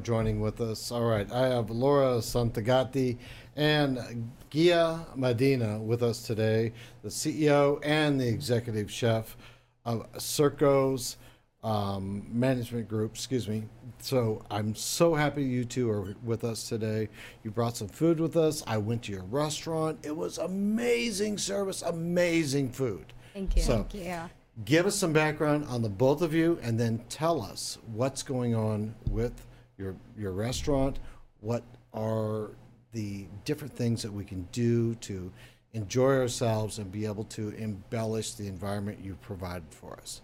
for joining with us. All right, I have Laura Santagati and Yia Medina with us today, the CEO and the executive chef of Circo's um, management group. Excuse me. So I'm so happy you two are with us today. You brought some food with us. I went to your restaurant. It was amazing service, amazing food. Thank you. So, Thank you. give us some background on the both of you and then tell us what's going on with your your restaurant what are the different things that we can do to enjoy ourselves and be able to embellish the environment you've provided for us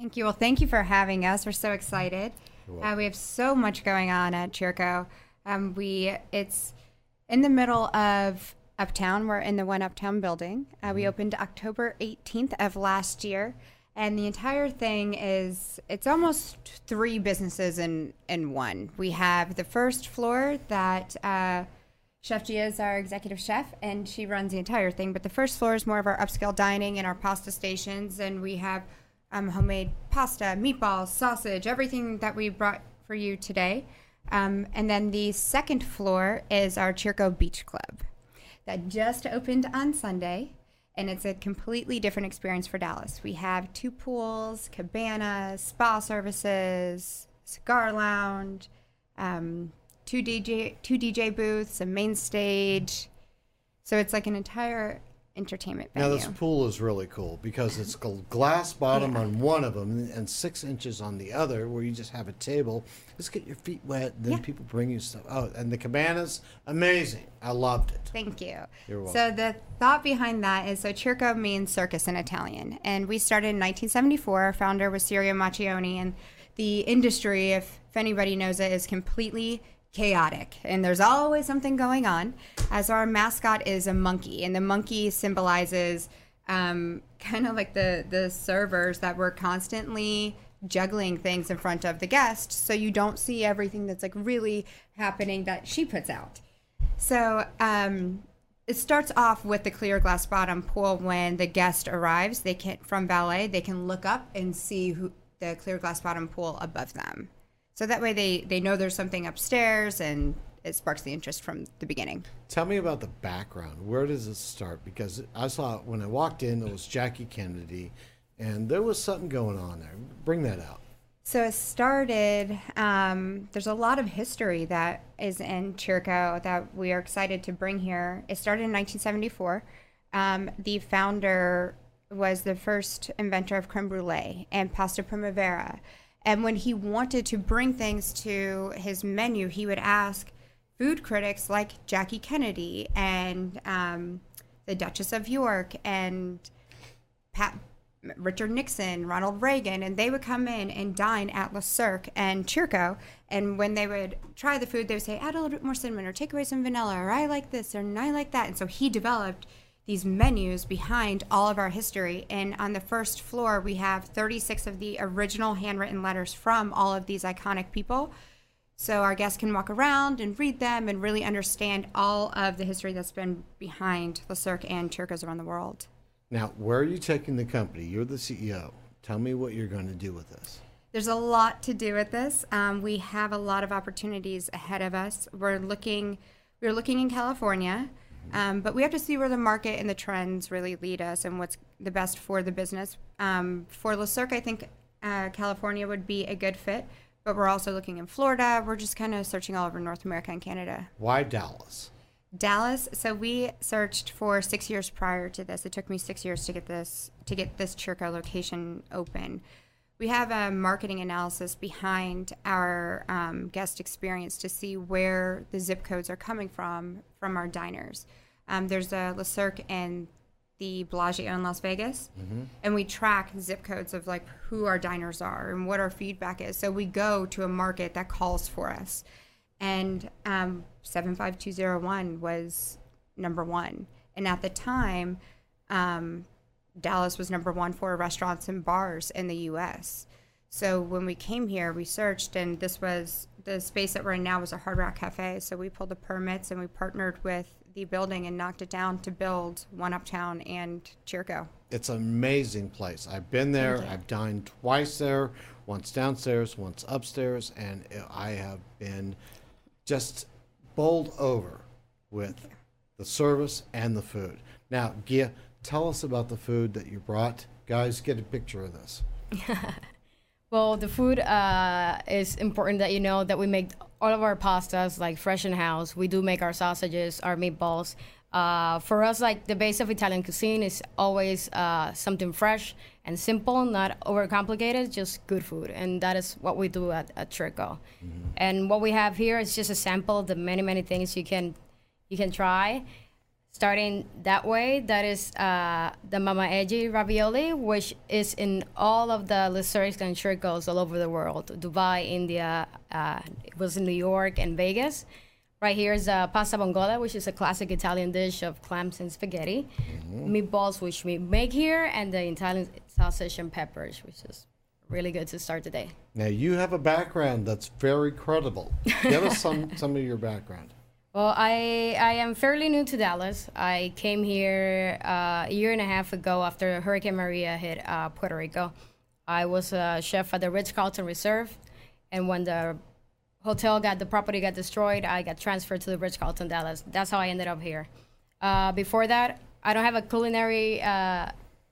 Thank you. Well, thank you for having us. We're so excited. Uh, we have so much going on at Circo. Um, we it's in the middle of Uptown. We're in the One Uptown building. Uh, we opened October 18th of last year, and the entire thing is it's almost three businesses in in one. We have the first floor that. Uh, Chef Yia is our executive chef, and she runs the entire thing. But the first floor is more of our upscale dining and our pasta stations, and we have um, homemade pasta, meatballs, sausage, everything that we brought for you today. Um, and then the second floor is our Circo Beach Club that just opened on Sunday, and it's a completely different experience for Dallas. We have two pools, cabanas, spa services, cigar lounge, um, two DJ two DJ booths, a main stage. So it's like an entire entertainment now this pool is really cool because it's gl- glass bottom Yeah. on one of them and six inches on the other where you just have a table just get your feet wet then Yeah. people bring you stuff oh and the cabanas amazing i loved it Thank you. You're welcome. So the thought behind that is so Circo means circus in Italian, and we started in 1974. Our founder was Sirio Maccioni, and the industry, if, if anybody knows it, is completely chaotic, and there's always something going on. As our mascot is a monkey, and the monkey symbolizes um, kind of like the the servers that were constantly juggling things in front of the guest, so you don't see everything that's like really happening that she puts out. So um, it starts off with the clear glass bottom pool. When the guest arrives, they can from ballet they can look up and see who the clear glass bottom pool above them. So that way they they know there's something upstairs and it sparks the interest from the beginning. Tell me about the background. Where does it start? Because I saw when I walked in, it was Jackie Kennedy, and there was something going on there. Bring that out. So it started. Um, there's a lot of history that is in Circo that we are excited to bring here. It started in 1974. Um, the founder was the first inventor of creme brulee and pasta primavera. And when he wanted to bring things to his menu, he would ask food critics like Jackie Kennedy and um, the Duchess of York and Pat, Richard Nixon, Ronald Reagan, and they would come in and dine at Le Cirque and Circo. And when they would try the food, they would say, add a little bit more cinnamon or take away some vanilla, or I like this, or I like that. And so he developed these menus behind all of our history. And on the first floor, we have 36 of the original handwritten letters from all of these iconic people. So our guests can walk around and read them and really understand all of the history that's been behind the Cirque and Circos around the world. Now, where are you taking the company? You're the CEO. Tell me what you're going to do with this. There's a lot to do with this. Um, we have a lot of opportunities ahead of us. We're looking, we're looking in California, um, but we have to see where the market and the trends really lead us and what's the best for the business. Um, for Le Cirque, I think uh, California would be a good fit, but we're also looking in Florida. We're just kind of searching all over North America and Canada. Why Dallas? Dallas. So we searched for six years prior to this. It took me six years to get this to get this Circo location open. We have a marketing analysis behind our um, guest experience to see where the zip codes are coming from from our diners. Um, there's a Le Cirque and the Bellagio in Las Vegas, and we track zip codes of like who our diners are and what our feedback is. So we go to a market that calls for us and um, 75201 was number one. And at the time, um, Dallas was number one for restaurants and bars in the U.S. So when we came here, we searched, and this was the space that we're in now was a Hard Rock Cafe. So we pulled the permits and we partnered with the building and knocked it down to build One Uptown and Circo. It's an amazing place. I've been there. I've dined twice there once downstairs, once upstairs, and I have been just bowled over with the service and the food. Now, Yia, tell us about the food that you brought. Guys, get a picture of this. Well, the food uh, is important that you know that we make all of our pastas like fresh in house. We do make our sausages, our meatballs. Uh, for us, like the base of Italian cuisine is always uh, something fresh and simple, not overcomplicated, just good food, and that is what we do at, at Circo. And what we have here is just a sample of the many, many things you can you can try starting that way, that is uh, the Mama Egi ravioli, which is in all of the and Circos all over the world. Dubai, India, uh, it was in New York and Vegas. Right here is uh, pasta vongole, which is a classic Italian dish of clams and spaghetti. Meatballs, which we make here, and the Italian sausage and peppers, which is really good to start the day. Now, you have a background that's very credible. Give us some, some of your background. Well, I I am fairly new to Dallas. I came here uh, a year and a half ago after Hurricane Maria hit uh, Puerto Rico. I was a chef at the Ritz Carlton Reserve, and when the hotel got the property got destroyed, I got transferred to the Ritz Carlton Dallas. That's how I ended up here. Uh, before that, I don't have a culinary uh,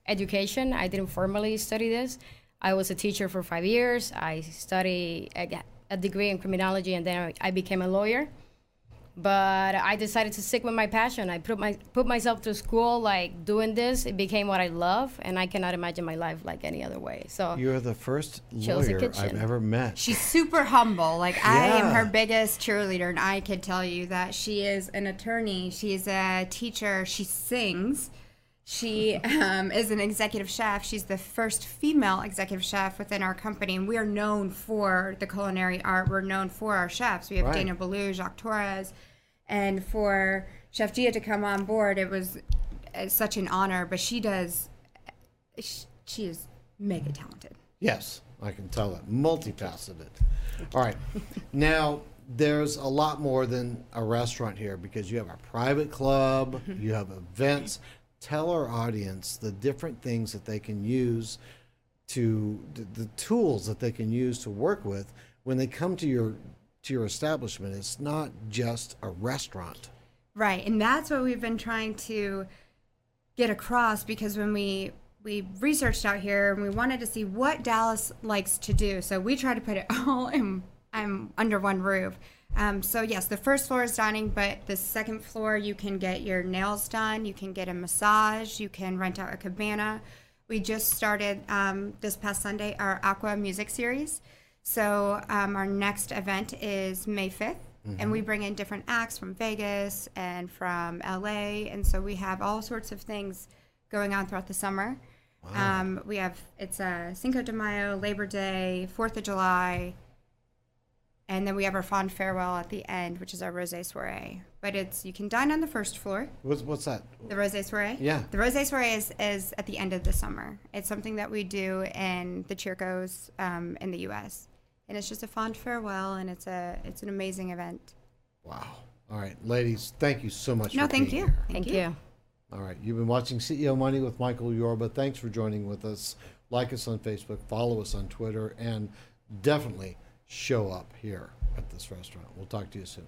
education. I didn't formally study this. I was a teacher for five years. I studied a, a degree in criminology, and then I became a lawyer but I decided to stick with my passion. I put my put myself through school like doing this. It became what I love, and I cannot imagine my life like any other way. So You're the first lawyer I've ever met. She's super humble. Like I am her biggest cheerleader, and I could tell you that she is an attorney. She is a teacher. She sings. She um, is an executive chef. She's the first female executive chef within our company, and we are known for the culinary art. We're known for our chefs. We have Right. Daniel Boulud, Jacques Torres, and for Chef Yia to come on board, it was uh, such an honor. But she does. She is mega talented. Yes, I can tell that. Multifaceted. All right. now, there's a lot more than a restaurant here because you have a private club, you have events. Tell our audience the different things that they can use to the, the tools that they can use to work with when they come to your to your establishment. It's not just a restaurant. Right, and that's what we've been trying to get across because when we we researched out here and we wanted to see what Dallas likes to do, so we try to put it all in um, under one roof. Um, so yes, the first floor is dining, but the second floor you can get your nails done, you can get a massage, you can rent out a cabana. We just started um, this past Sunday our Aqua Music Series. So um, our next event is May 5th, and we bring in different acts from Vegas and from LA, and so we have all sorts of things going on throughout the summer. Um, we have it's uh, Cinco de Mayo, Labor Day, Fourth of July, and then we have our fond farewell at the end, which is our rosé soiree. But it's you can dine on the first floor, What's, what's that? the rosé soiree. Yeah. The rosé soiree is, is at the end of the summer. It's something that we do in the Circos um, in the U.S. And it's just a fond farewell, and it's a it's an amazing event. Wow. All right, ladies, thank you so much No, for thank being you. here. thank you. All right, you've been watching CEO Money with Michael Yorba. Thanks for joining with us. Like us on Facebook, follow us on Twitter, and definitely show up here at this restaurant. We'll talk to you soon.